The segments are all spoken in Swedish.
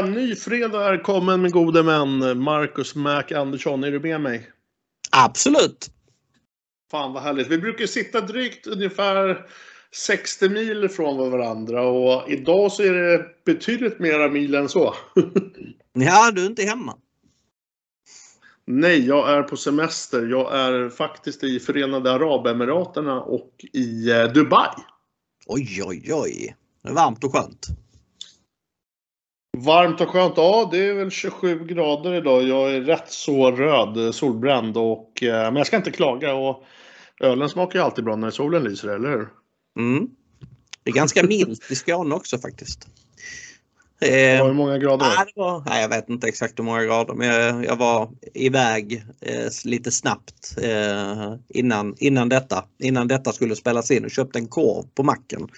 En ny fredag är kommen med gode män. Marcus Mac Andersson, är du med mig? Absolut. Fan vad härligt. Vi brukar sitta drygt ungefär 60 mil från varandra och idag så är det betydligt mera mil än så. ja, du är inte hemma. Nej, jag är på semester. Jag är faktiskt i Förenade Arabemiraterna och i eh, Dubai. Oj, oj, oj. Det är varmt och skönt. Varmt och skönt. Ja, det är väl 27 grader idag. Jag är rätt så röd, solbränd. Och, eh, men jag ska inte klaga. Och ölen smakar ju alltid bra när solen lyser, eller hur? Mm. Det är ganska milt i Skåne också faktiskt. Eh, hur många grader? Nej, det var, nej, jag vet inte exakt hur många grader men jag, jag var iväg eh, lite snabbt eh, innan, innan, detta, innan detta skulle spelas in och köpte en korv på macken.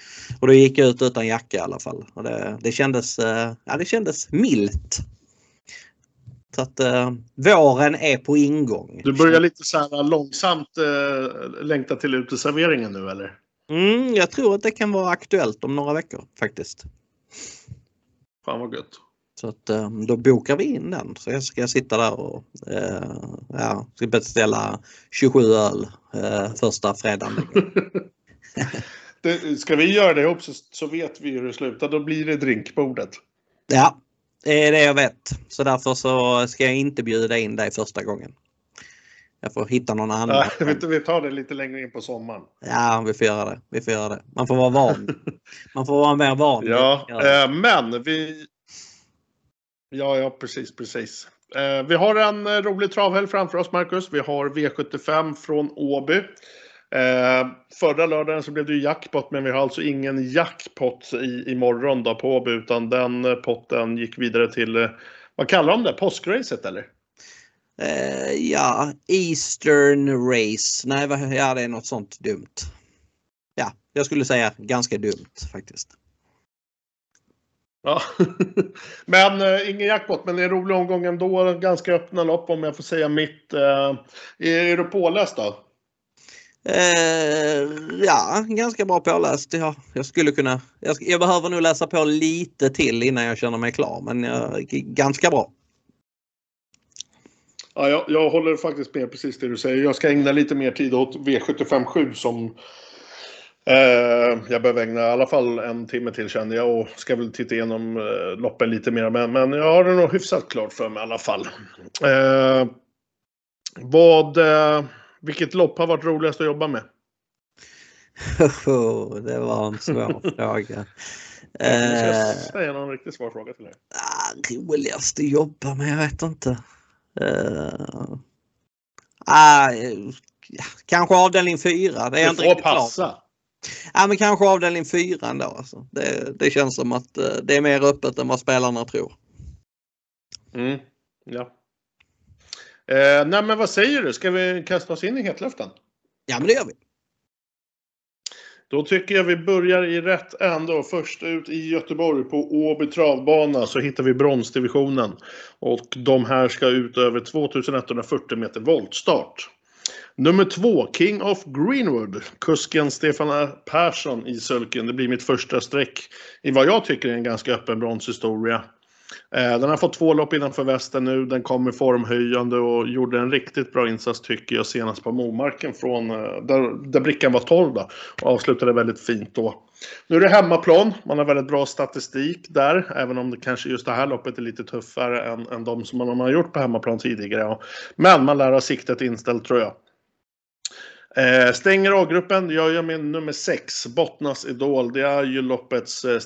Och då gick jag ut utan jacka i alla fall. Och det, det, kändes, eh, ja, det kändes milt. Så att eh, våren är på ingång. Du börjar lite så här långsamt eh, längta till uteserveringen nu eller? Mm, jag tror att det kan vara aktuellt om några veckor faktiskt. Fan vad gött. Så att eh, då bokar vi in den. Så jag ska sitta där och eh, ja, ska beställa 27 öl eh, första fredagen. det, ska vi göra det ihop så, så vet vi hur det slutar. Då blir det drinkbordet. Ja, det är det jag vet. Så därför så ska jag inte bjuda in dig första gången. Jag får hitta någon annan. Ja, vi tar det lite längre in på sommaren. Ja, vi får göra det. Vi får göra det. Man får vara van. Man får vara mer van. Ja, eh, men vi... Ja, ja, precis, precis. Eh, vi har en eh, rolig travhelg framför oss, Marcus. Vi har V75 från Åby. Eh, förra lördagen så blev det ju jackpot, men vi har alltså ingen jackpot i, imorgon då på Åby, utan den potten gick vidare till, vad kallar de det, påskracet eller? Uh, ja, Eastern Race. Nej, ja, det är något sånt dumt. Ja, jag skulle säga ganska dumt faktiskt. Ja, men eh, ingen jackpot, men det är en rolig omgång ändå. Ganska öppna lopp om jag får säga mitt. Eh, är du påläst då? Eh, ja, ganska bra påläst. Ja, jag skulle kunna. Jag, jag, behöver nog läsa på lite till innan jag känner mig klar, men jag, ganska bra. Ja, jag, jag håller faktiskt med precis det du säger. Jag ska ägna lite mer tid åt V757 som eh, jag behöver ägna i alla fall en timme till känner jag och ska väl titta igenom eh, loppen lite mer. Men, men jag har det nog hyfsat klart för mig i alla fall. Eh, vad, eh, vilket lopp har varit roligast att jobba med? Oh, det var en svår fråga. Jag ska säga någon riktigt svår fråga till dig. Ah, roligast att jobba med? Jag vet inte. Uh, kanske avdelning 4. Det är du inte får passa. Klart. Ja, men kanske avdelning 4 ändå. Alltså. Det, det känns som att uh, det är mer öppet än vad spelarna tror. Mm, ja. Eh, nej men vad säger du? Ska vi kasta oss in i hetluften? Ja men det gör vi. Då tycker jag vi börjar i rätt ände. och Först ut i Göteborg på Åby travbana så hittar vi bronsdivisionen. Och de här ska ut över 2140 meter voltstart. Nummer två, King of Greenwood. Kusken Stefan Persson i sulken. Det blir mitt första streck i vad jag tycker är en ganska öppen bronshistoria. Eh, den har fått två lopp innanför västen nu. Den kommer formhöjande och gjorde en riktigt bra insats tycker jag senast på Momarken från eh, där, där brickan var 12 då, och avslutade väldigt fint då. Nu är det hemmaplan. Man har väldigt bra statistik där, även om det kanske just det här loppet är lite tuffare än, än de som man har gjort på hemmaplan tidigare. Men man lär ha siktet inställt tror jag. Eh, stänger A-gruppen, jag gör min nummer 6, Bottnas Idol. Det är ju loppets eh,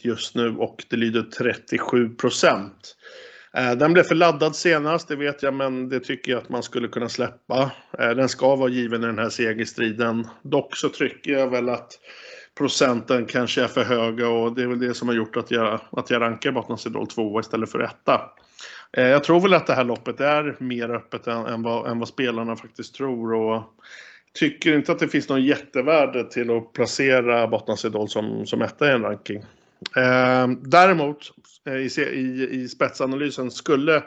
just nu och det lyder 37 procent. Eh, den blev för laddad senast, det vet jag, men det tycker jag att man skulle kunna släppa. Eh, den ska vara given i den här segerstriden. Dock så trycker jag väl att procenten kanske är för höga och det är väl det som har gjort att jag, att jag rankar Bottnas Idol 2 istället för 1. Eh, jag tror väl att det här loppet är mer öppet än, än, vad, än vad spelarna faktiskt tror. Och tycker inte att det finns någon jättevärde till att placera Bottnas Idol som, som etta i en ranking. Eh, däremot eh, i, i, i spetsanalysen skulle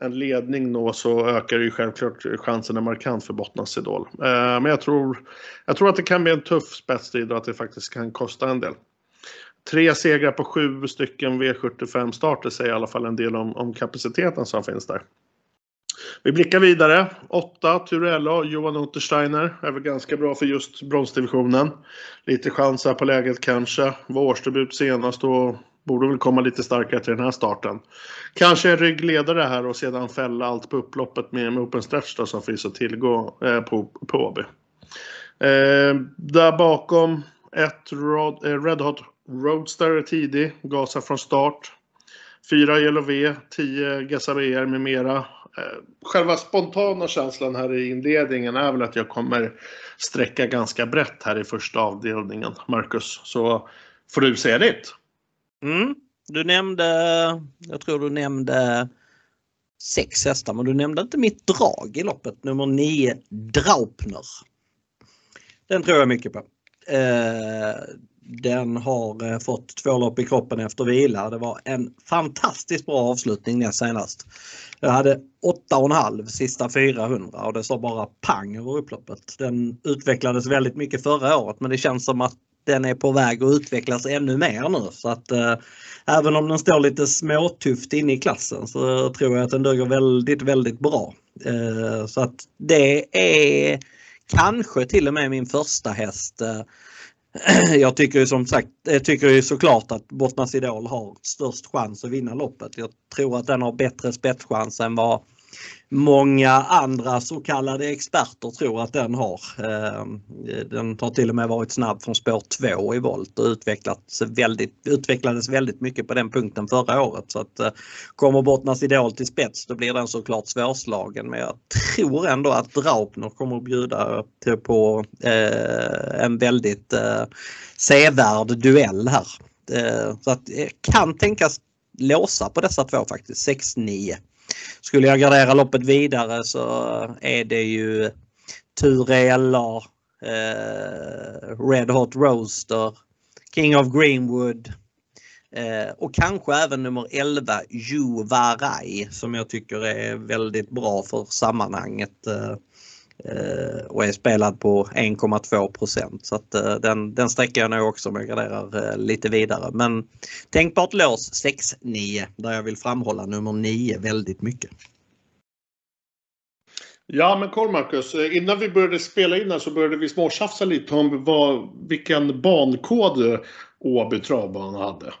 en ledning nå så ökar ju självklart chanserna markant för Bottnas Idol. Eh, men jag tror, jag tror att det kan bli en tuff spetsstrid och att det faktiskt kan kosta en del tre segrar på sju stycken V75 starter säger i alla fall en del om, om kapaciteten som finns där. Vi blickar vidare. 8 Turella Johan Untersteiner är väl ganska bra för just bronsdivisionen. Lite chans här på läget kanske. Var årsdebut senast och borde väl komma lite starkare till den här starten. Kanske en ryggledare här och sedan fälla allt på upploppet med, med open stretch då, som finns att tillgå eh, på, på Åby. Eh, där bakom ett Rod, eh, Red Hot Roadster är tidig, gasar från start. 4 Yellow V, 10 Gasabeer med mera. Eh, själva spontana känslan här i inledningen är väl att jag kommer sträcka ganska brett här i första avdelningen, Marcus. Så får du säga ditt. Mm. Du nämnde, jag tror du nämnde sex hästar, men du nämnde inte mitt drag i loppet, nummer 9, Draupner. Den tror jag mycket på. Eh, den har eh, fått två lopp i kroppen efter vila. Det var en fantastiskt bra avslutning näst senast. Jag hade 8,5 sista 400 och det sa bara pang över upploppet. Den utvecklades väldigt mycket förra året men det känns som att den är på väg att utvecklas ännu mer nu. Så att eh, även om den står lite småtufft inne i klassen så tror jag att den duger väldigt, väldigt bra. Eh, så att det är kanske till och med min första häst eh, jag tycker ju som sagt, jag tycker ju såklart att Bottnas Idol har störst chans att vinna loppet. Jag tror att den har bättre spetschans än vad många andra så kallade experter tror att den har. Ehm, den har till och med varit snabb från spår 2 i volt och utvecklats väldigt, utvecklades väldigt mycket på den punkten förra året. Så att eh, kommer Bottnas Idol till spets då blir den såklart svårslagen men jag tror ändå att Draupner kommer att bjuda på eh, en väldigt eh, sevärd duell här. Så att kan tänkas låsa på dessa två faktiskt, 6-9. Skulle jag gardera loppet vidare så är det ju Turella, eh, Red Hot Roaster, King of Greenwood eh, och kanske även nummer 11 Juvarai, som jag tycker är väldigt bra för sammanhanget. Eh, och är spelad på 1,2 procent. Så att eh, den, den sträcker jag nog också om jag garderar eh, lite vidare. Men tänkbart lås 6-9 där jag vill framhålla nummer 9 väldigt mycket. Ja men koll Marcus, innan vi började spela in här så började vi småtjafsa lite om vad, vilken bankod Åby travbana hade.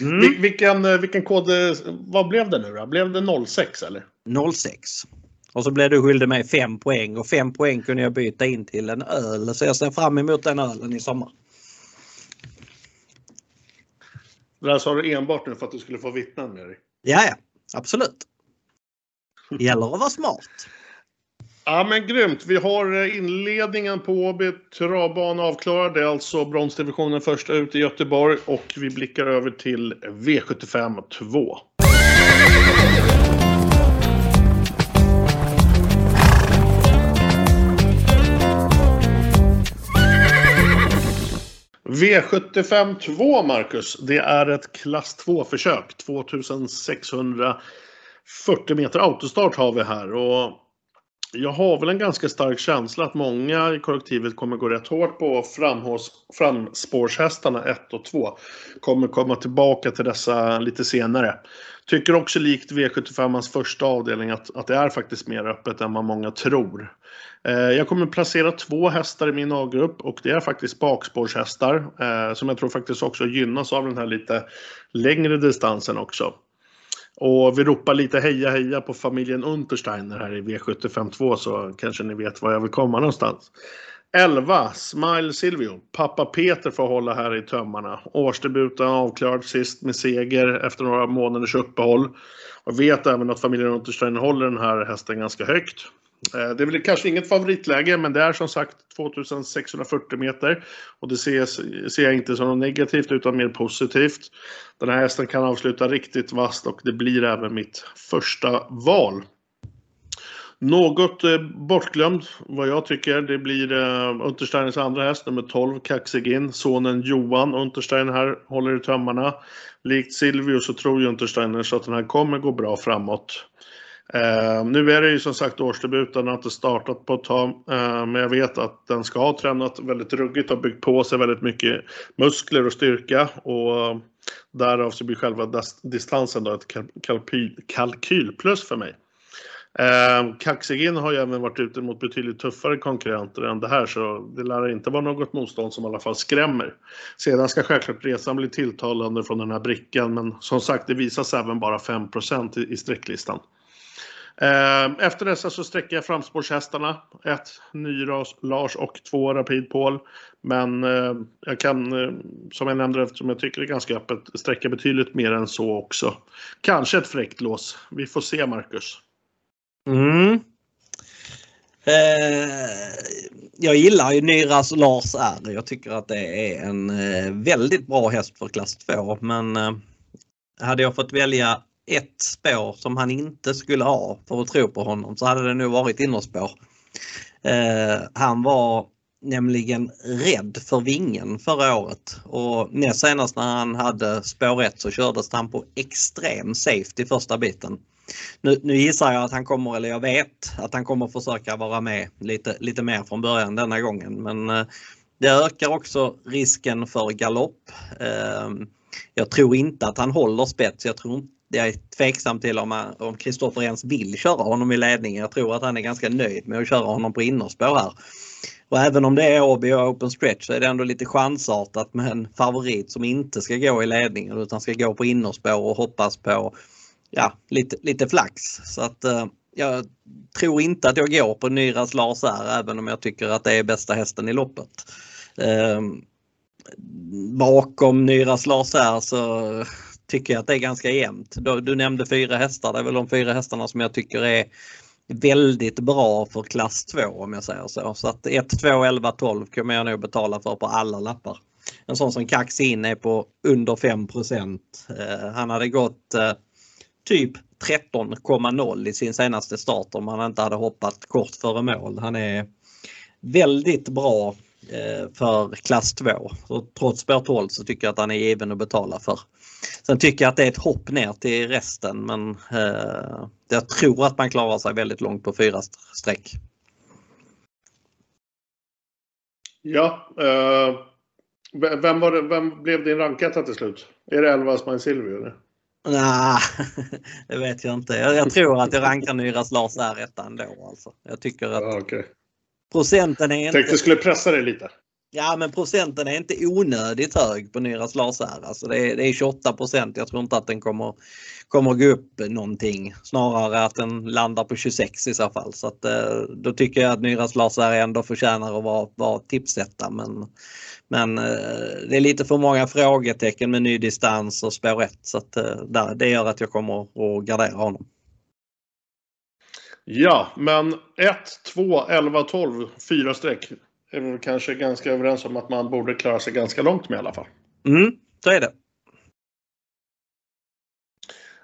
Mm. vilken, vilken kod, vad blev det nu då? Blev det 06 eller? 06. Och så blev du skyldig mig 5 poäng och 5 poäng kunde jag byta in till en öl. Så jag ser fram emot den ölen i sommar. Det där sa du enbart nu för att du skulle få vittnen med dig? Ja, ja. Absolut. Det gäller att vara smart. Ja men grymt. Vi har eh, inledningen på Åby travbana avklarad. Det är alltså bronsdivisionen första ut i Göteborg och vi blickar över till V75 2. V75 2, Marcus. Det är ett klass 2-försök. 2640 meter autostart har vi här. Och jag har väl en ganska stark känsla att många i kollektivet kommer gå rätt hårt på framhås, framspårshästarna 1 och 2. Kommer komma tillbaka till dessa lite senare. Tycker också likt V75ans första avdelning att, att det är faktiskt mer öppet än vad många tror. Eh, jag kommer placera två hästar i min A-grupp och det är faktiskt bakspårshästar eh, som jag tror faktiskt också gynnas av den här lite längre distansen också. Och vi ropar lite heja heja på familjen Untersteiner här i V752 så kanske ni vet var jag vill komma någonstans. 11. Smile Silvio. Pappa Peter får hålla här i tömmarna. Årsdebuten avklarad sist med seger efter några månaders uppehåll. Och vet även att familjen Untersteiner håller den här hästen ganska högt. Eh, det är väl kanske inget favoritläge men det är som sagt 2640 meter. Och det ser, ser jag inte som något negativt utan mer positivt. Den här hästen kan avsluta riktigt vasst och det blir även mitt första val. Något eh, bortglömd vad jag tycker. Det blir eh, Untersteiners andra häst, nummer 12, Kaxigin. Sonen Johan Untersteiner här håller i tömmarna. Likt Silvio så tror ju Untersteiner så att den här kommer gå bra framåt. Eh, nu är det ju som sagt årsdebuten, har inte startat på ett tag. Eh, men jag vet att den ska ha tränat väldigt ruggigt och byggt på sig väldigt mycket muskler och styrka. Och ehm, därav så blir själva distansen då ett kalkyl, kalkylplus för mig. Eh, Kaxigin har ju även varit ute mot betydligt tuffare konkurrenter än det här så det lär inte vara något motstånd som i alla fall skrämmer. Sedan ska självklart resan bli tilltalande från den här brickan men som sagt det visas även bara 5 i, i sträcklistan. Ehm, efter dessa så sträcker jag framspårshästarna. Ett Nyras Lars och två Rapid Paul. Men eh, jag kan, eh, som jag nämnde eftersom jag tycker det är ganska öppet, sträcka betydligt mer än så också. Kanske ett fräckt lås. Vi får se Marcus. Mm. Eh, jag gillar ju Nyras Lars R. Jag tycker att det är en eh, väldigt bra häst för klass 2 men eh, hade jag fått välja ett spår som han inte skulle ha för att tro på honom så hade det nog varit innerspår. Eh, han var nämligen rädd för vingen förra året och näst senast när han hade spår 1 så kördes han på extrem safety första biten. Nu, nu gissar jag att han kommer, eller jag vet att han kommer försöka vara med lite, lite mer från början denna gången men eh, det ökar också risken för galopp. Eh, jag tror inte att han håller spets. Jag tror jag är tveksam till om eh, Kristoffer ens vill köra honom i ledningen. Jag tror att han är ganska nöjd med att köra honom på innerspår här. Och även om det är Åby och open stretch så är det ändå lite chansartat med en favorit som inte ska gå i ledningen utan ska gå på innerspår och hoppas på ja, lite, lite flax. Så att eh, jag tror inte att jag går på Nyras Lars här även om jag tycker att det är bästa hästen i loppet. Eh, bakom Nyras Lars här så tycker jag att det är ganska jämnt. Du nämnde fyra hästar, det är väl de fyra hästarna som jag tycker är väldigt bra för klass 2 om jag säger så. Så att 1, 2, 11, 12 kommer jag nog betala för på alla lappar. En sån som Kax in är på under 5 eh, Han hade gått eh, typ 13,0 i sin senaste start om han inte hade hoppat kort före mål. Han är väldigt bra för klass 2. Så trots spår 12 så tycker jag att han är given att betala för. Sen tycker jag att det är ett hopp ner till resten men eh, jag tror att man klarar sig väldigt långt på fyra streck. Ja, eh, vem, var det, vem blev din ranketta till slut? Är det 11 Smile Silvio? Nej, det vet jag inte. Jag, jag tror att jag rankar Nyras Lars där ettan då. Alltså. Jag tycker att ja, okay. Procenten är inte... Tänkte skulle pressa dig lite. Ja men procenten är inte onödigt hög på Nyras Lars här. Alltså det, är, det är 28 procent. Jag tror inte att den kommer, kommer gå upp någonting. Snarare att den landar på 26 i så fall. Så att, eh, då tycker jag att Nyras Lars här ändå förtjänar att vara, vara tipsetta. Men, men eh, det är lite för många frågetecken med ny distans och spår 1. Så att, eh, det gör att jag kommer att gardera honom. Ja, men 1, 2, 11, 12, 4 streck är vi kanske ganska överens om att man borde klara sig ganska långt med i alla fall. Mm, så är det.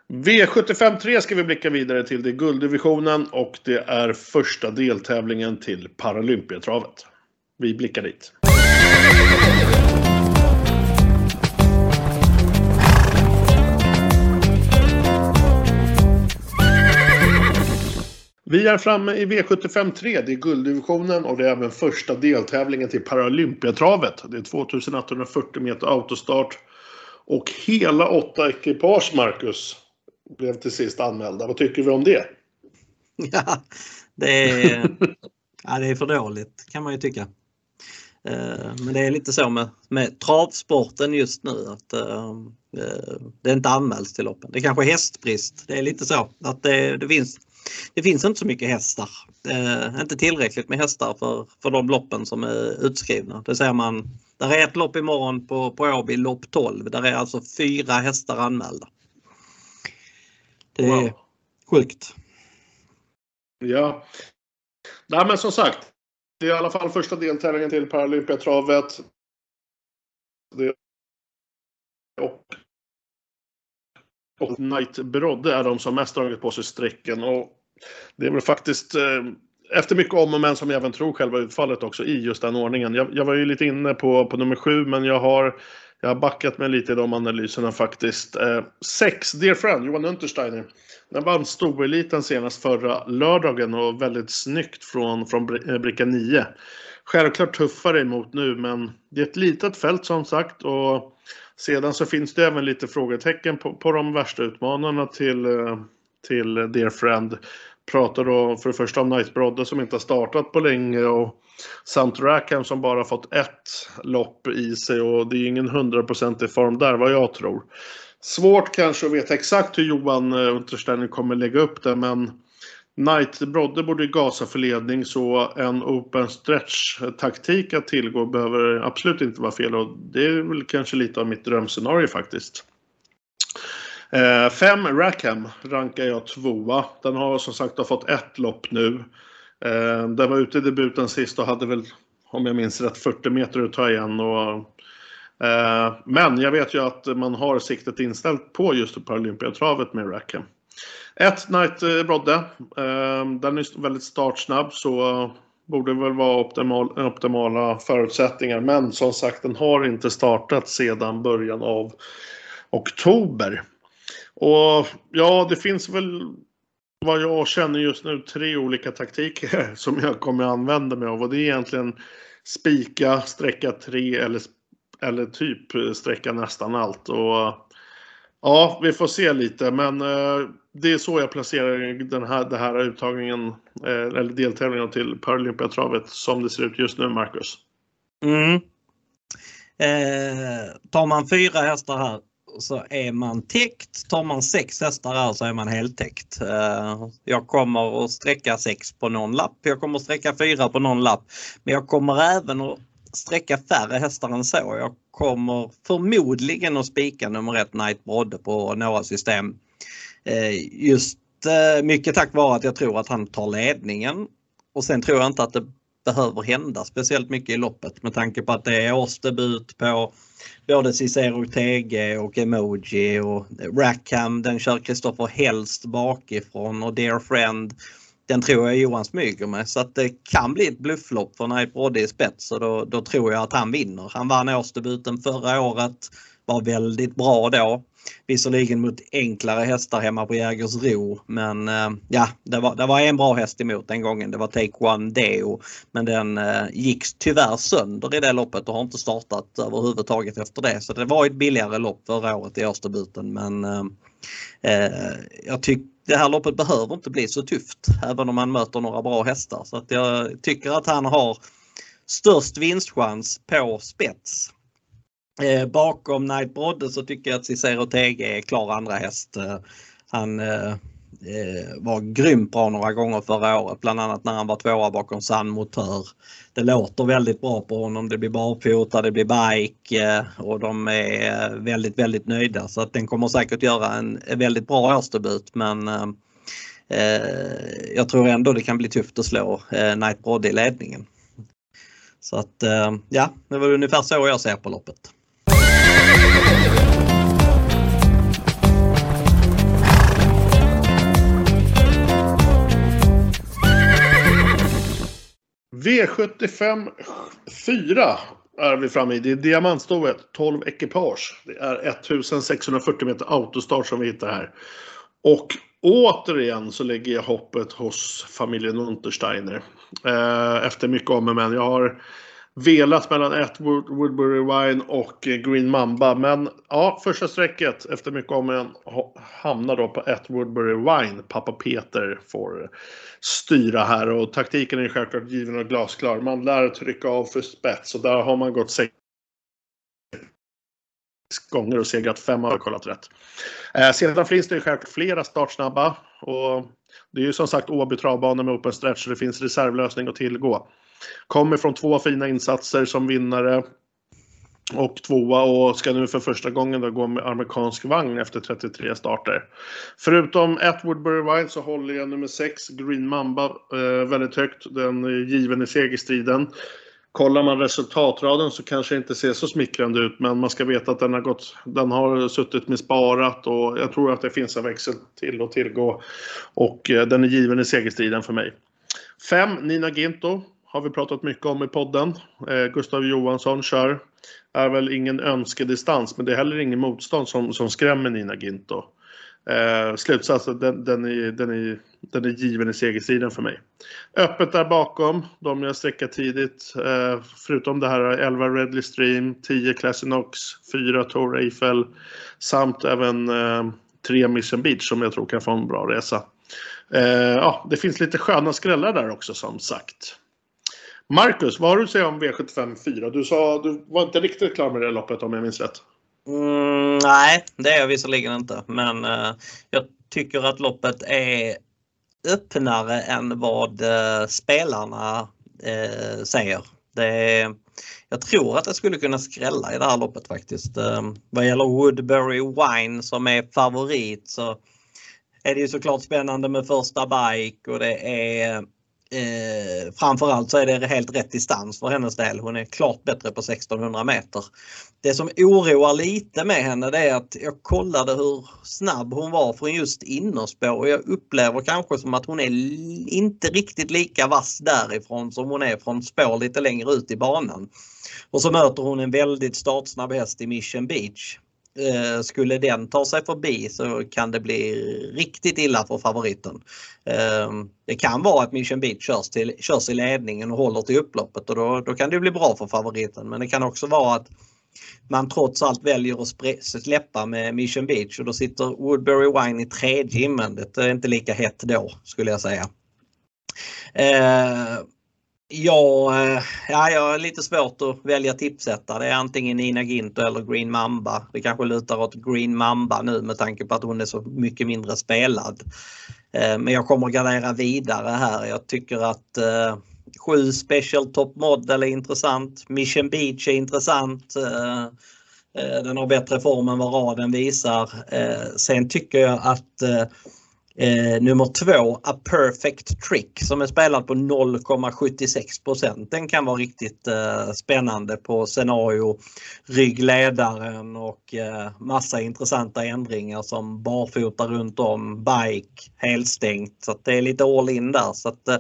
V75 3 ska vi blicka vidare till. Det är gulddivisionen och det är första deltävlingen till Paralympiatravet. Vi blickar dit. Vi är framme i V75 3. Det är gulddivisionen och det är även första deltävlingen till Paralympiatravet. Det är 2840 meter autostart. Och hela åtta ekipage, Marcus, blev till sist anmälda. Vad tycker vi om det? Ja, det är, ja, det är för dåligt kan man ju tycka. Eh, men det är lite så med, med travsporten just nu att uh, det inte anmäls till loppen. Det är kanske hästbrist. Det är lite så att det, det finns det finns inte så mycket hästar. Eh, inte tillräckligt med hästar för, för de loppen som är utskrivna. Det ser man. Där är ett lopp imorgon på, på Åby, lopp 12. Där är alltså fyra hästar anmälda. Det är wow. sjukt. Ja. Nej men som sagt. Det är i alla fall första deltävlingen till Paralympiatravet. Det och och Knight Brodde är de som mest dragit på sig strecken. Och det är väl faktiskt eh, efter mycket om och men som jag även tror själva utfallet också i just den ordningen. Jag, jag var ju lite inne på, på nummer sju men jag har Jag har backat mig lite i de analyserna faktiskt. Eh, sex, Dear Friend, Johan Untersteiner. Den vann stoeliten senast förra lördagen och väldigt snyggt från, från eh, bricka 9. Självklart tuffare emot nu men det är ett litet fält som sagt och sedan så finns det även lite frågetecken på, på de värsta utmanarna till, till Dear Friend. Pratar då för det första om Knight Brodde som inte har startat på länge och samt Rackham som bara fått ett lopp i sig och det är ingen hundraprocentig form där vad jag tror. Svårt kanske att veta exakt hur Johan eh, Untersteiner kommer lägga upp det men Knight Brodde borde gasa för ledning så en open stretch taktik att tillgå behöver absolut inte vara fel och det är väl kanske lite av mitt drömscenario faktiskt. Eh, fem Rackham rankar jag tvåa. Den har som sagt fått ett lopp nu. Eh, den var ute i debuten sist och hade väl, om jag minns rätt, 40 meter att ta igen. Och, eh, men jag vet ju att man har siktet inställt på just Paralympiatravet med Rackham. Ett Night eh, Brodde. Eh, den är väldigt startsnabb så borde väl vara optimal, optimala förutsättningar. Men som sagt, den har inte startat sedan början av oktober. Och ja, det finns väl vad jag känner just nu tre olika taktiker som jag kommer använda mig av och det är egentligen spika, sträcka tre eller, eller typ eh, sträcka nästan allt. Och, ja, vi får se lite men eh, det är så jag placerar den här, den här uttagningen eh, eller deltävlingen till Paralympiatravet som det ser ut just nu, Marcus. Mm. Eh, tar man fyra hästar här så är man täckt. Tar man sex hästar här så är man heltäckt. Eh, jag kommer att sträcka sex på någon lapp. Jag kommer att sträcka fyra på någon lapp. Men jag kommer även att sträcka färre hästar än så. Jag kommer förmodligen att spika nummer ett Night Brodde på några system. Eh, just eh, mycket tack vare att jag tror att han tar ledningen. Och sen tror jag inte att det behöver hända speciellt mycket i loppet med tanke på att det är årsdebut på både Cicero TG och Emoji och Rackham den kör Kristoffer helst bakifrån och Dear Friend den tror jag Johan smyger med så att det kan bli ett blufflopp för Night Brodde i spets och då, då tror jag att han vinner. Han vann årsdebuten förra året, var väldigt bra då. Visserligen mot enklare hästar hemma på Jägersro men eh, ja, det var, det var en bra häst emot den gången. Det var Take One Deo. Men den eh, gick tyvärr sönder i det loppet och har inte startat överhuvudtaget efter det. Så det var ett billigare lopp förra året i årsdebuten men eh, eh jag tycker det här loppet behöver inte bli så tufft även om man möter några bra hästar. Så att jag tycker att han har störst vinstchans på spets. Eh, bakom Knight Brodde så tycker jag att Cicero TG är klar andra häst. Eh, han eh, eh var grymt bra några gånger förra året, bland annat när han var tvåa bakom Sandmotör. Det låter väldigt bra på honom. Det blir barfota, det blir bike eh, och de är väldigt, väldigt nöjda så att den kommer säkert göra en, väldigt bra årsdebut men eh, eh jag tror ändå det kan bli tufft att slå eh, Knight Brodde i ledningen. Så att ja, det var ungefär så jag ser på loppet. V75 4 är vi framme i. Det är diamantstoet, 12 ekipage. Det är 1640 meter autostart som vi hittar här. Och återigen så lägger jag hoppet hos familjen Untersteiner. Eh, efter mycket om och men. Jag har velat mellan ett Woodbury Wine och eh, Green Mamba. Men ja, första strecket efter mycket om en hamnar då på ett Woodbury Wine. Pappa Peter får styra här och taktiken är självklart given och glasklar. Man lär trycka av för spets och där har man gått sex gånger och segrat fem har kollat rätt. Eh, sedan finns det självklart flera startsnabba och det är ju som sagt Åby travbana med open stretch så det finns reservlösning att tillgå. Kommer från två fina insatser som vinnare och tvåa och ska nu för första gången då gå med amerikansk vagn efter 33 starter. Förutom ett Woodbury Wild så håller jag nummer 6, Green Mamba, eh, väldigt högt. Den är given i segerstriden. Kollar man resultatraden så kanske det inte ser så smickrande ut men man ska veta att den har, gått, den har suttit med sparat och jag tror att det finns en växel till att tillgå. Och eh, den är given i segerstriden för mig. 5. Nina Ginto har vi pratat mycket om i podden. Eh, Gustav Johansson kör. Är väl ingen önskedistans, men det är heller ingen motstånd som, som skrämmer Nina Ginto. Eh, slutsatsen, den, den, är, den, är, den är given i segersidan för mig. Öppet där bakom, de jag sträckar tidigt. Eh, förutom det här 11 Redley Stream, 10 Classinox, 4 Tor Eiffel samt även eh, 3 Mission Beach som jag tror kan få en bra resa. Eh, ja, det finns lite sköna skrällar där också som sagt. Marcus, vad har du att säga om V75 4? Du sa du var inte riktigt klar med det loppet om jag minns rätt. Mm, nej, det är jag visserligen inte. Men eh, jag tycker att loppet är öppnare än vad eh, spelarna eh, säger. Det är, jag tror att det skulle kunna skrälla i det här loppet faktiskt. Eh, vad gäller Woodbury Wine som är favorit så är det ju såklart spännande med första bike och det är Eh, framförallt så är det helt rätt distans för hennes del. Hon är klart bättre på 1600 meter. Det som oroar lite med henne det är att jag kollade hur snabb hon var från just innerspår och jag upplever kanske som att hon är inte riktigt lika vass därifrån som hon är från spår lite längre ut i banan. Och så möter hon en väldigt startsnabb häst i Mission Beach. Eh, skulle den ta sig förbi så kan det bli riktigt illa för favoriten. Ehm, det kan vara att Mission Beach körs, till, körs i ledningen och håller till upploppet och då, då kan det bli bra för favoriten. Men det kan också vara att man trots allt väljer att släppa med Mission Beach och då sitter Woodbury Wine i tredje invändigt. Det är inte lika hett då skulle jag säga. Ehm, Ja, eh, ja, jag har lite svårt att välja tipsättare. Det är antingen Nina Ginto eller Green Mamba. Det kanske lutar åt Green Mamba nu med tanke på att hon är så mycket mindre spelad. Eh, men jag kommer att gardera vidare här. Jag tycker att eh, Sju 7 Special Top Model är intressant. Mission Beach är intressant. Den har bättre form än vad raden visar. Sen tycker jag att Eh, nummer två, A Perfect Trick som är spelad på 0,76% Den kan vara riktigt eh, spännande på scenario, ryggledaren och eh, massa intressanta ändringar som barfota runt om, bike, helstängt. Så det är lite all in där. Så att, eh,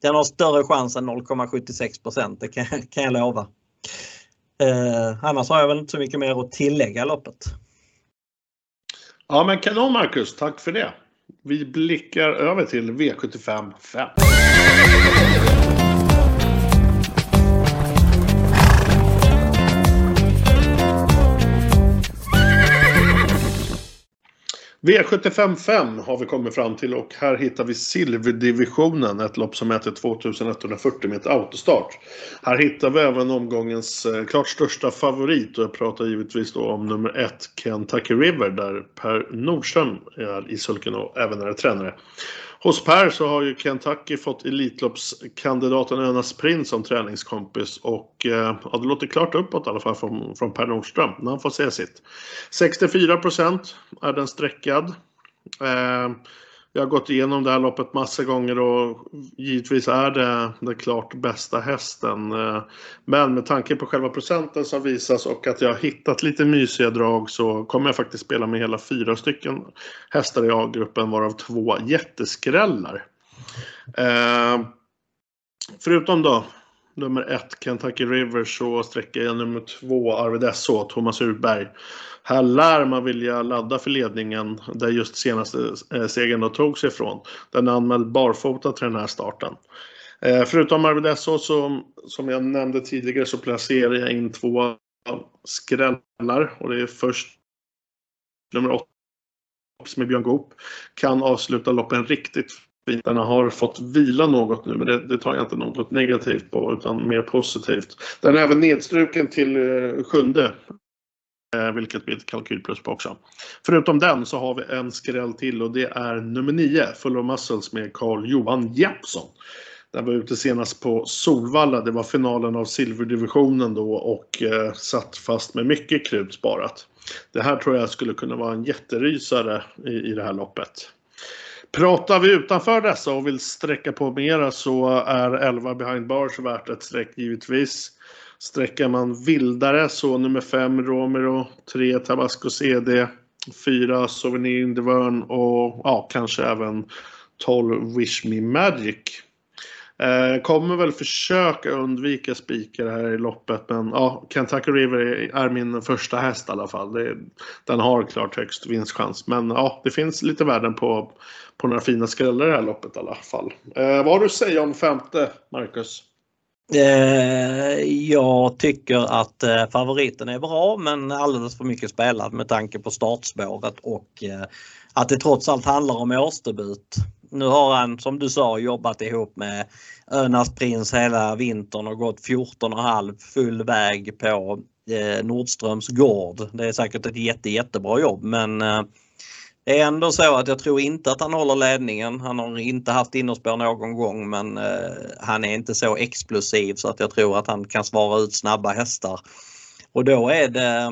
den har större chans än 0,76 det kan, kan jag lova. Eh, annars har jag väl inte så mycket mer att tillägga loppet. Ja men kanon Marcus, tack för det. Vi blickar över till V75 5. V75 5 har vi kommit fram till och här hittar vi silverdivisionen, ett lopp som mäter 2140 meter autostart. Här hittar vi även omgångens eh, klart största favorit och jag pratar givetvis då om nummer 1 Kentucky River där Per Nordström är i sulken och även är tränare. Hos Per så har ju Kentucky fått Elitloppskandidaten Önas Prins som träningskompis och eh, ja, det låter klart uppåt i alla fall från, från Per Nordström när han får se sitt. 64 procent är den sträckad. Eh, jag har gått igenom det här loppet massa gånger och givetvis är det den klart bästa hästen. Eh, Men med tanke på själva procenten som visas och att jag har hittat lite mysiga drag så kommer jag faktiskt spela med hela fyra stycken hästar i A-gruppen varav två jätteskrällar. Eh, förutom då nummer ett Kentucky River så sträcker jag nummer två Arvid SO, Thomas Urberg. Här lär man vilja ladda för ledningen där just senaste eh, segern då togs ifrån. Den är anmäld barfota till den här starten. Eh, förutom Arvid SO så, som jag nämnde tidigare så placerar jag in två skrällar och det är först nummer åtta med Björn Goop kan avsluta loppen riktigt bitarna har fått vila något nu, men det, det, tar jag inte något negativt på utan mer positivt. Den är även nedstruken till eh, sjunde. Eh, vilket blir ett kalkylplus på också. Förutom den så har vi en skräll till och det är nummer 9, Full of Muscles med Carl Johan Jeppsson. Den var ute senast på Solvalla. Det var finalen av silverdivisionen då och eh, satt fast med mycket krut sparat. Det här tror jag skulle kunna vara en jätterysare i, i det här loppet. Pratar vi utanför dessa och vill sträcka på mera så är 11 behind bars värt ett streck givetvis. Sträcker man vildare så nummer 5 Romero, 3 Tabasco CD, 4 Souvenir in och ja, kanske även 12 Wish Me Magic. Eh, kommer väl försöka undvika spikar här i loppet men ja, Kentucky River är min första häst i alla fall. Det, den har klart högst vinstchans. Men ja, det finns lite värden på, på några fina skrällar i det här loppet i alla fall. Eh, vad har du att säga om femte, Marcus? Eh, jag tycker att eh, favoriten är bra men alldeles för mycket spelad med tanke på startspåret och eh, att det trots allt handlar om årsdebut. Nu har han som du sa jobbat ihop med Önas prins hela vintern och gått 14,5 full väg på eh, Nordströms gård. Det är säkert ett jätte, jättebra jobb men eh, det är ändå så att jag tror inte att han håller ledningen. Han har inte haft innerspår någon gång men eh, han är inte så explosiv så att jag tror att han kan svara ut snabba hästar. Och då är det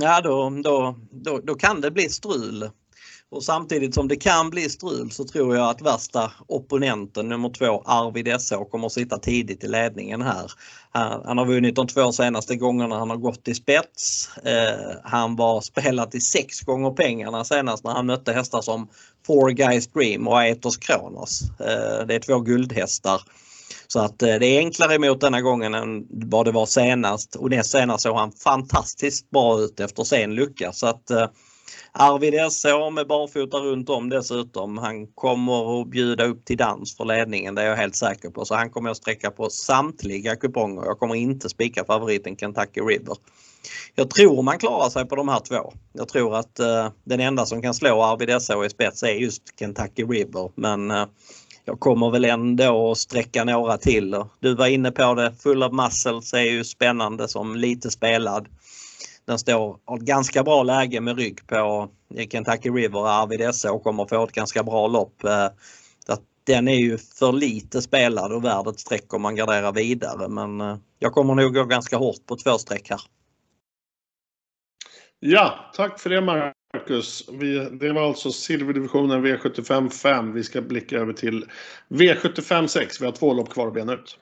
Ja då, då, då, då kan det bli strul. Och samtidigt som det kan bli strul så tror jag att värsta opponenten nummer två Arvid SH kommer att sitta tidigt i ledningen här. Han har vunnit de två senaste gångerna han har gått i spets. Eh, han var spelat i sex gånger pengarna senast när han mötte hästar som Four Guys Dream och Aetos Kronos. Eh, det är två guldhästar. Så att eh, det är enklare emot denna gången än vad det var senast och näst senast såg han fantastiskt bra ut efter sen lucka. Så att Arvid SH med barfota runt om dessutom. Han kommer att bjuda upp till dans för ledningen, det är jag helt säker på. Så han kommer att sträcka på samtliga kuponger. Jag kommer inte spika favoriten Kentucky River. Jag tror man klarar sig på de här två. Jag tror att uh, den enda som kan slå Arvid SH i spets är just Kentucky River. Men uh, jag kommer väl ändå att sträcka några till. Du var inne på det, Full of Muscles är ju spännande som lite spelad. Den står har ett ganska bra läge med rygg på Kentucky River, Arvid Esse och kommer få ett ganska bra lopp. Eh, den är ju för lite spelad och värd ett streck om man garderar vidare men eh, jag kommer nog gå ganska hårt på två streck här. Ja, tack för det Marcus. Vi, det var alltså silverdivisionen V75 5. Vi ska blicka över till V75 6. Vi har två lopp kvar att bena ut.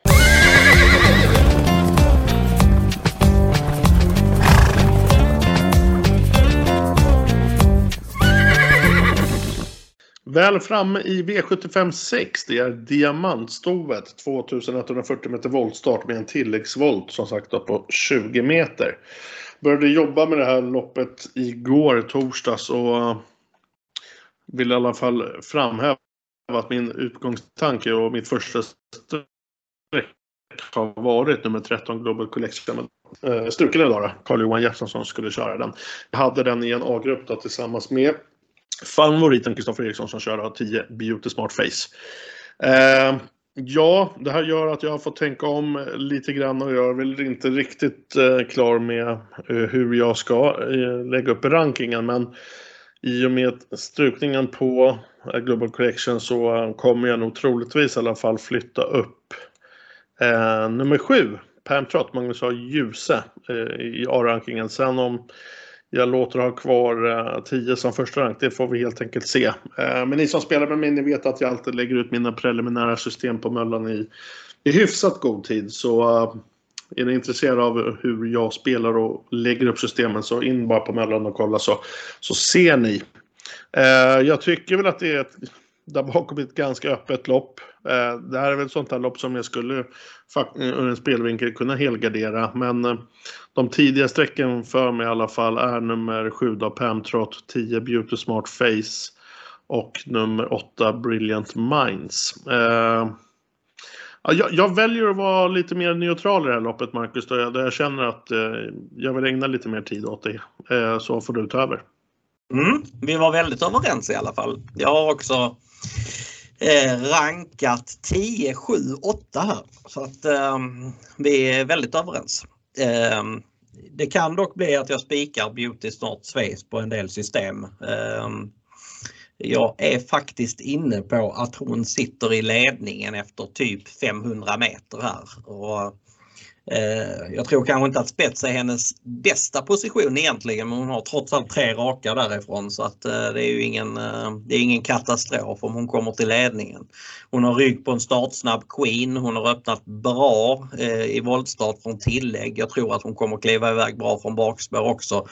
Väl framme i V75 6. Det är diamantstovet. 2140 meter voltstart med en tilläggsvolt som sagt på 20 meter. Började jobba med det här loppet igår torsdags och eh, vill i alla fall framhäva att min utgångstanke och mitt första streck har varit nummer 13 Global Collection. Eh, struken idag då, Carl-Johan Jeppsson som skulle köra den. Jag hade den i en A-grupp tillsammans med favoriten Kristoffer Eriksson som kör har 10 Beauty Smart Face. Eh, ja, det här gör att jag har fått tänka om lite grann och jag är väl inte riktigt eh, klar med eh, hur jag ska eh, lägga upp rankingen men i och med strukningen på eh, Global Collection så eh, kommer jag nog troligtvis i alla fall flytta upp eh, nummer 7 Pam Trott, Magnus A. Ljuse eh, i A-rankingen. Sen om jag låter ha kvar eh, 10 som första rank. Det får vi helt enkelt se. Eh, men ni som spelar med mig, ni vet att jag alltid lägger ut mina preliminära system på Möllan i, i hyfsat god tid. Så eh, är ni intresserade av hur jag spelar och lägger upp systemen så in bara på Möllan och kolla så, så ser ni. Jag tycker väl att det är ett där bakom ett ganska öppet lopp. Eh, det här är väl ett sånt här lopp som jag skulle ur en spelvinkel kunna helgardera. Men eh, de tidiga strecken för mig i alla fall är nummer 7 då Pamtrot, 10 Beauty Smart Face och nummer 8 Brilliant Minds. Eh, jag, jag, väljer att vara lite mer neutral i det här loppet Marcus, där jag, där jag känner att jag vill ägna lite mer tid åt det. så får du ta över. Mm, vi var väldigt överens i alla fall. Jag har också eh, Eh, rankat 10, 7, 8 här. Så att eh, vi är väldigt överens. Eh, det kan dock bli att jag spikar Beauty Snart Face på en del system. Ehm, jag är faktiskt inne på att hon sitter i ledningen efter typ 500 meter här. Och Eh, jag tror kanske inte att spets är hennes bästa position egentligen men hon har trots allt tre raka därifrån så att eh, det är ju ingen, eh, det är ingen katastrof om hon kommer till ledningen. Hon har rygg på en startsnabb Queen, hon har öppnat bra i voltstart från tillägg. Jag tror att hon kommer kliva iväg bra från bakspår också.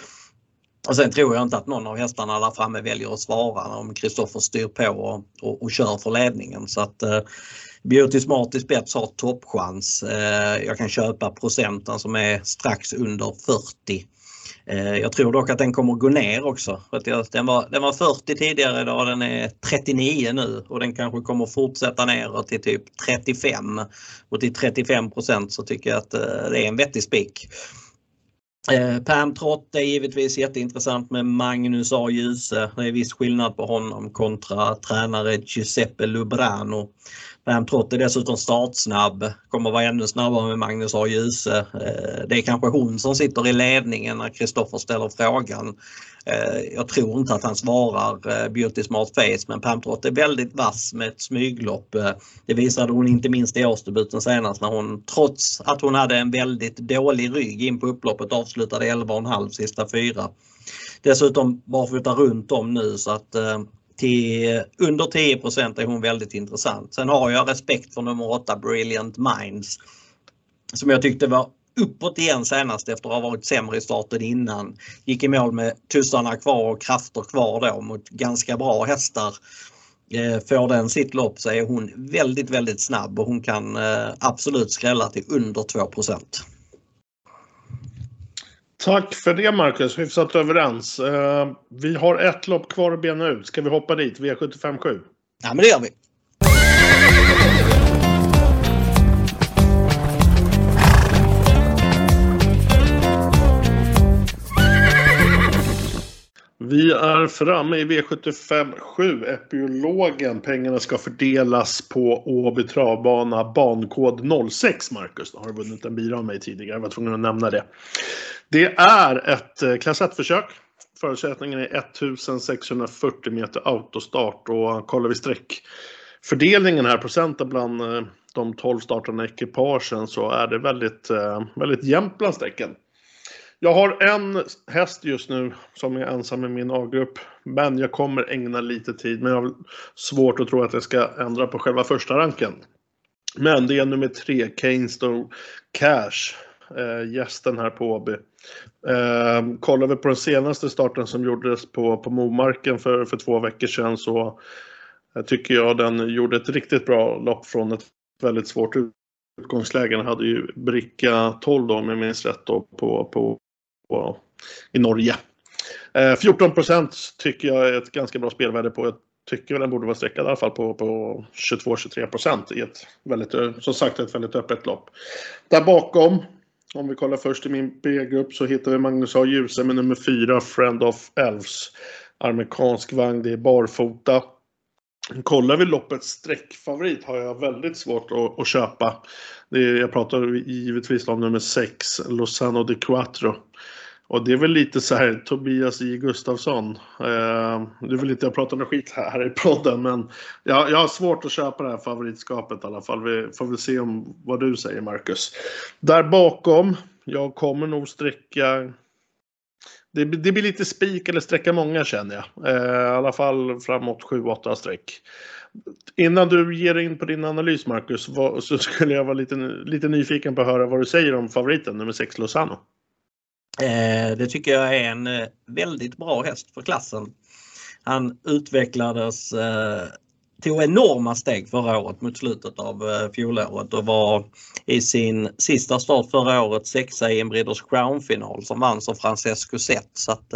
Och sen tror jag inte att någon av hästarna där framme väljer att svara om Kristoffer styr på och, och, och, kör för ledningen. Så att eh, Beauty Smart i spets har toppchans. Eh, jag kan köpa procenten som är strax under 40. Eh, jag tror dock att den kommer gå ner också. Den var, den var 40 tidigare idag, den är 39 nu och den kanske kommer fortsätta ner till typ 35. Och till 35% så tycker jag att eh, det är en vettig spik. Eh, Pam Trott är givetvis jätteintressant med Magnus A. Djuse. Det är viss skillnad på honom kontra tränare Giuseppe Lubrano. Pam Trott är dessutom startsnabb, kommer vara ännu snabbare med Magnus A. Djuse. Eh, det är kanske hon som sitter i ledningen när Kristoffer ställer frågan. Eh, jag tror inte att han svarar eh, Beauty Smart Face men Pam Trott är väldigt vass med ett smyglopp. Det visade hon inte minst i årsdebuten senast när hon trots att hon hade en väldigt dålig rygg in på upploppet avslutade 11,5 sista fyra. Dessutom barfota runt om nu så att till under 10% är hon väldigt intressant. Sen har jag respekt för nummer 8 Brilliant Minds som jag tyckte var uppåt igen senast efter att ha varit sämre i starten innan. Gick i mål med tussarna kvar och krafter kvar då mot ganska bra hästar. Eh, får den sitt lopp så är hon väldigt, väldigt snabb och hon kan eh, absolut skrälla till under 2 Tack för det Marcus, hyfsat överens. Uh, vi har ett lopp kvar att bena ut. Ska vi hoppa dit? V757? Ja men det gör vi. Vi är framme i V75 7, Epiologen. Pengarna ska fördelas på Åby travbana, bankod 06, Marcus. Då har du vunnit en bira av mig tidigare, jag var tvungen att nämna det. Det är ett eh, klass 1-försök. Förutsättningen är 1640 meter autostart och kollar vi sträckfördelningen här, procenten bland eh, de 12 startande ekipagen så är det väldigt, eh, väldigt jämnt bland sträcken. Jag har en häst just nu som är ensam i min A-grupp. Men jag kommer ägna lite tid. Men jag har svårt att tro att jag ska ändra på själva första ranken. Men det är nummer tre, Cainstone Cash. Eh, gästen här på Åby. Eh, kollar vi på den senaste starten som gjordes på, på Momarken för, för två veckor sedan så eh, tycker jag den gjorde ett riktigt bra lopp från ett väldigt svårt utgångsläge. Den hade ju bricka 12 då om jag minns rätt då på, på på, i Norge. Eh, 14% tycker jag är ett ganska bra spelvärde på. Jag tycker den borde vara streckad i alla fall på, på 22-23% i ett väldigt, eh, som sagt, ett väldigt öppet lopp. Där bakom, om vi kollar först i min B-grupp så hittar vi Magnus A. Djuse med nummer 4, Friend of Elves. Amerikansk vagn, det är barfota. Kollar vi loppets sträckfavorit har jag väldigt svårt att, att köpa. Det är, jag pratar givetvis om nummer 6, Lozano de Quattro. Och det är väl lite så här Tobias J Gustafsson. Eh, du vill inte jag prata med skit här i podden men jag, jag har svårt att köpa det här favoritskapet i alla fall. Vi får väl se om vad du säger Marcus. Där bakom, jag kommer nog sträcka det, det blir lite spik eller sträcka många känner jag. Eh, I alla fall framåt 7-8 streck. Innan du ger in på din analys Marcus vad, så skulle jag vara lite, lite nyfiken på att höra vad du säger om favoriten nummer 6 Lozano. Eh, det tycker jag är en eh, väldigt bra häst för klassen. Han utvecklades, eh, tog enorma steg förra året mot slutet av fjolåret och var i sin sista start förra året sexa i en Breeders Crown-final som vanns av Francesco Zet. Så att,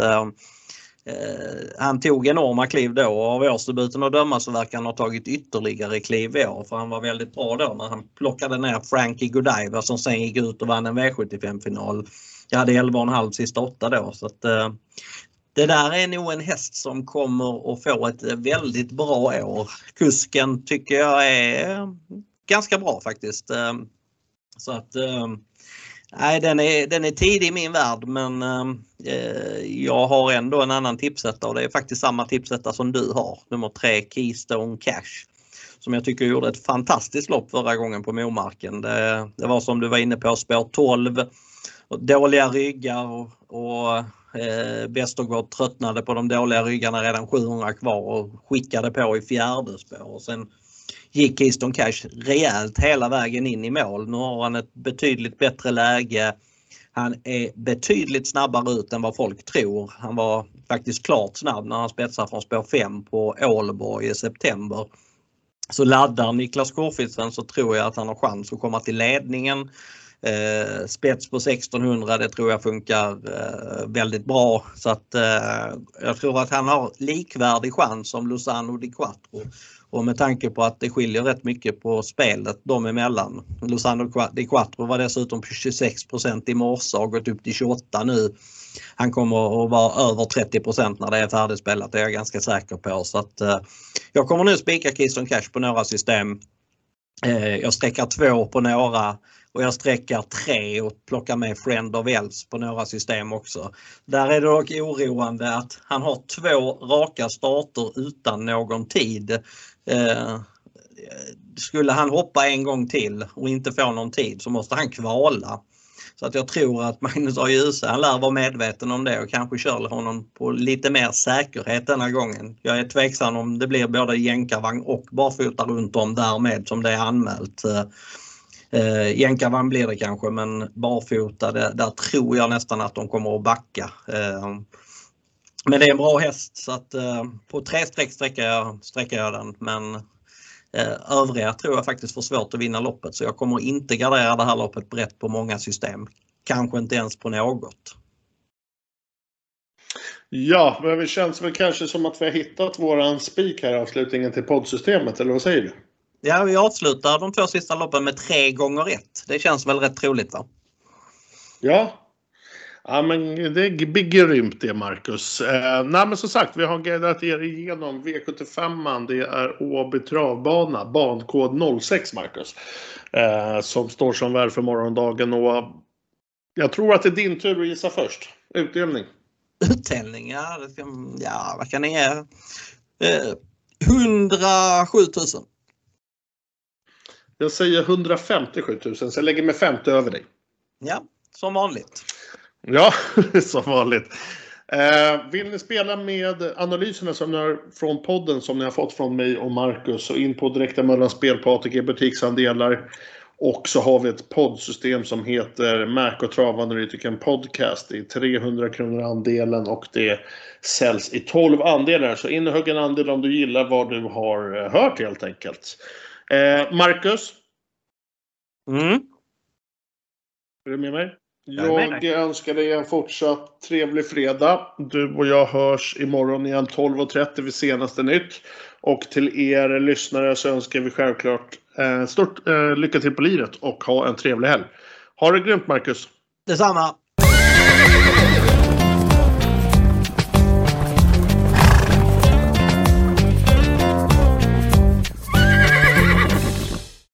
han tog enorma kliv då och av årsdebuten att döma så verkar han ha tagit ytterligare kliv i år för han var väldigt bra då när han plockade ner Frankie Godiva som sen gick ut och vann en V75-final jag hade 11,5 sista åtta då. Så att, eh, det där är nog en häst som kommer att få ett väldigt bra år. Kusken tycker jag är ganska bra faktiskt. Eh, så att eh, Nej, den är, den är tidig i min värld men eh, jag har ändå en annan tipsetta och det är faktiskt samma tipsetta som du har. Nummer 3 Keystone Cash. Som jag tycker gjorde ett fantastiskt lopp förra gången på Momarken. Det, det var som du var inne på spår 12 dåliga ryggar och, och eh, Westergaard tröttnade på de dåliga ryggarna redan 700 kvar och skickade på i fjärde spår. Och sen gick Easton Cash rejält hela vägen in i mål. Nu har han ett betydligt bättre läge. Han är betydligt snabbare ut än vad folk tror. Han var faktiskt klart snabb när han spetsade från spår 5 på Ålborg i september. Så laddar Niklas Korfitsen så tror jag att han har chans att komma till ledningen. Eh, spets på 1600 det tror jag funkar eh, väldigt bra så att eh, jag tror att han har likvärdig chans som Luzano Di Quattro. Och med tanke på att det skiljer rätt mycket på spelet dem emellan. Luzano Di Quattro var dessutom på 26% i morse och har gått upp till 28 nu. Han kommer att vara över 30 när det är färdigspelat, det är jag ganska säker på. Så att, eh, jag kommer nu spika Keystone Cash på några system. Eh, jag sträcker två på några och jag sträcker tre och plockar med Friend of Elves på några system också. Där är det dock oroande att han har två raka starter utan någon tid. Eh, skulle han hoppa en gång till och inte få någon tid så måste han kvala. Så att jag tror att Magnus A. Djuse, han lär vara medveten om det och kanske kör honom på lite mer säkerhet denna gången. Jag är tveksam om det blir både jänkarvagn och barfota runt om därmed som det är anmält. Eh, Eh, jänkarvagn blir det kanske men barfota, det, där tror jag nästan att de kommer att backa. Eh, men det är en bra häst så att eh, på tre streck sträcker jag, sträcker jag den men Eh, övriga tror jag faktiskt får svårt att vinna loppet så jag kommer inte gardera det här loppet brett på många system. Kanske inte ens på något. Ja, men det känns väl kanske som att vi har hittat våran spik här i avslutningen till poddsystemet, eller vad säger du? Ja, vi avslutar de två sista loppen med tre gånger ett. Det känns väl rätt troligt va? Ja, Ja, men det blir grymt det, Marcus. Eh, nej, men som sagt, vi har guidat er igenom V75. Det är Åby travbana, bankod 06, Marcus. Eh, som står som värd för morgondagen. Och jag tror att det är din tur att gissa först. Utdelning. Utdelning, ja, ja vad kan ni ge? Eh, 107 000. Jag säger 157 000, så jag lägger mig 50 över dig. Ja, som vanligt. Ja, som vanligt. Eh, vill ni spela med analyserna som ni har från podden som ni har fått från mig och Marcus så in på Direkta Möllans spel på ATG butiksandelar. Och så har vi ett poddsystem som heter Mac och Travanalytiken Podcast. Det är 300 kronor andelen och det säljs i 12 andelar. Så in och hugg en andel om du gillar vad du har eh, hört helt enkelt. Eh, Marcus? Mm. Är du med mig? Jag önskar dig en fortsatt trevlig fredag. Du och jag hörs imorgon igen 12.30 vid senaste nytt. Och till er lyssnare så önskar vi självklart eh, stort eh, lycka till på livet och ha en trevlig helg. Ha det grymt Marcus! Detsamma!